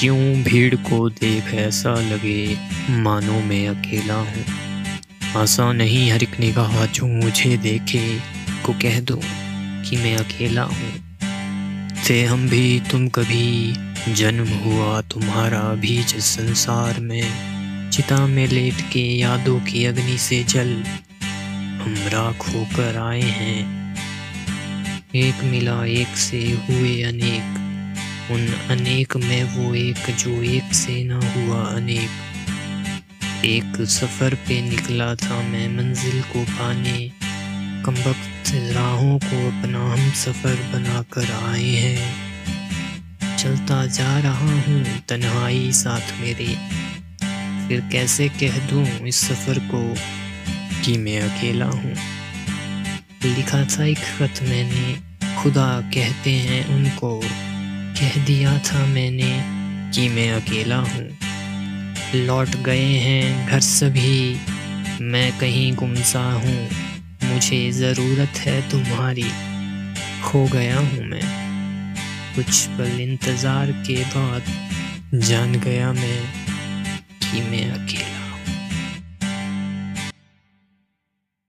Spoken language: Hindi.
क्यों भीड़ को देख ऐसा लगे, मानो मैं अकेला हूँ। आसा नहीं हर एक निगाह जो मुझे देखे, को कह दो कि मैं अकेला हूँ। थे हम भी, तुम कभी, जन्म हुआ तुम्हारा भी, जिस संसार में चिता में लेट के यादों की अग्नि से जल हम राख होकर आए हैं। एक मिला एक से हुए अनेक उन अनेक में वो एक जो एक से ना हुआ अनेक। एक सफ़र पे निकला था मैं मंजिल को पाने। कम वक्त राहों को अपना हम सफ़र बनाकर आए हैं। चलता जा रहा हूँ, तन्हाई साथ मेरे। फिर कैसे कह दूँ इस सफ़र को कि मैं अकेला हूँ? लिखा था एक खत मैंने, खुदा कहते हैं उनको। कह दिया था मैंने कि मैं अकेला हूँ। लौट गए हैं घर सभी। मैं कहीं गुमसा हूँ। मुझे ज़रूरत है तुम्हारी। खो गया हूँ मैं। कुछ पल इंतज़ार के बाद जान गया मैं कि मैं अकेला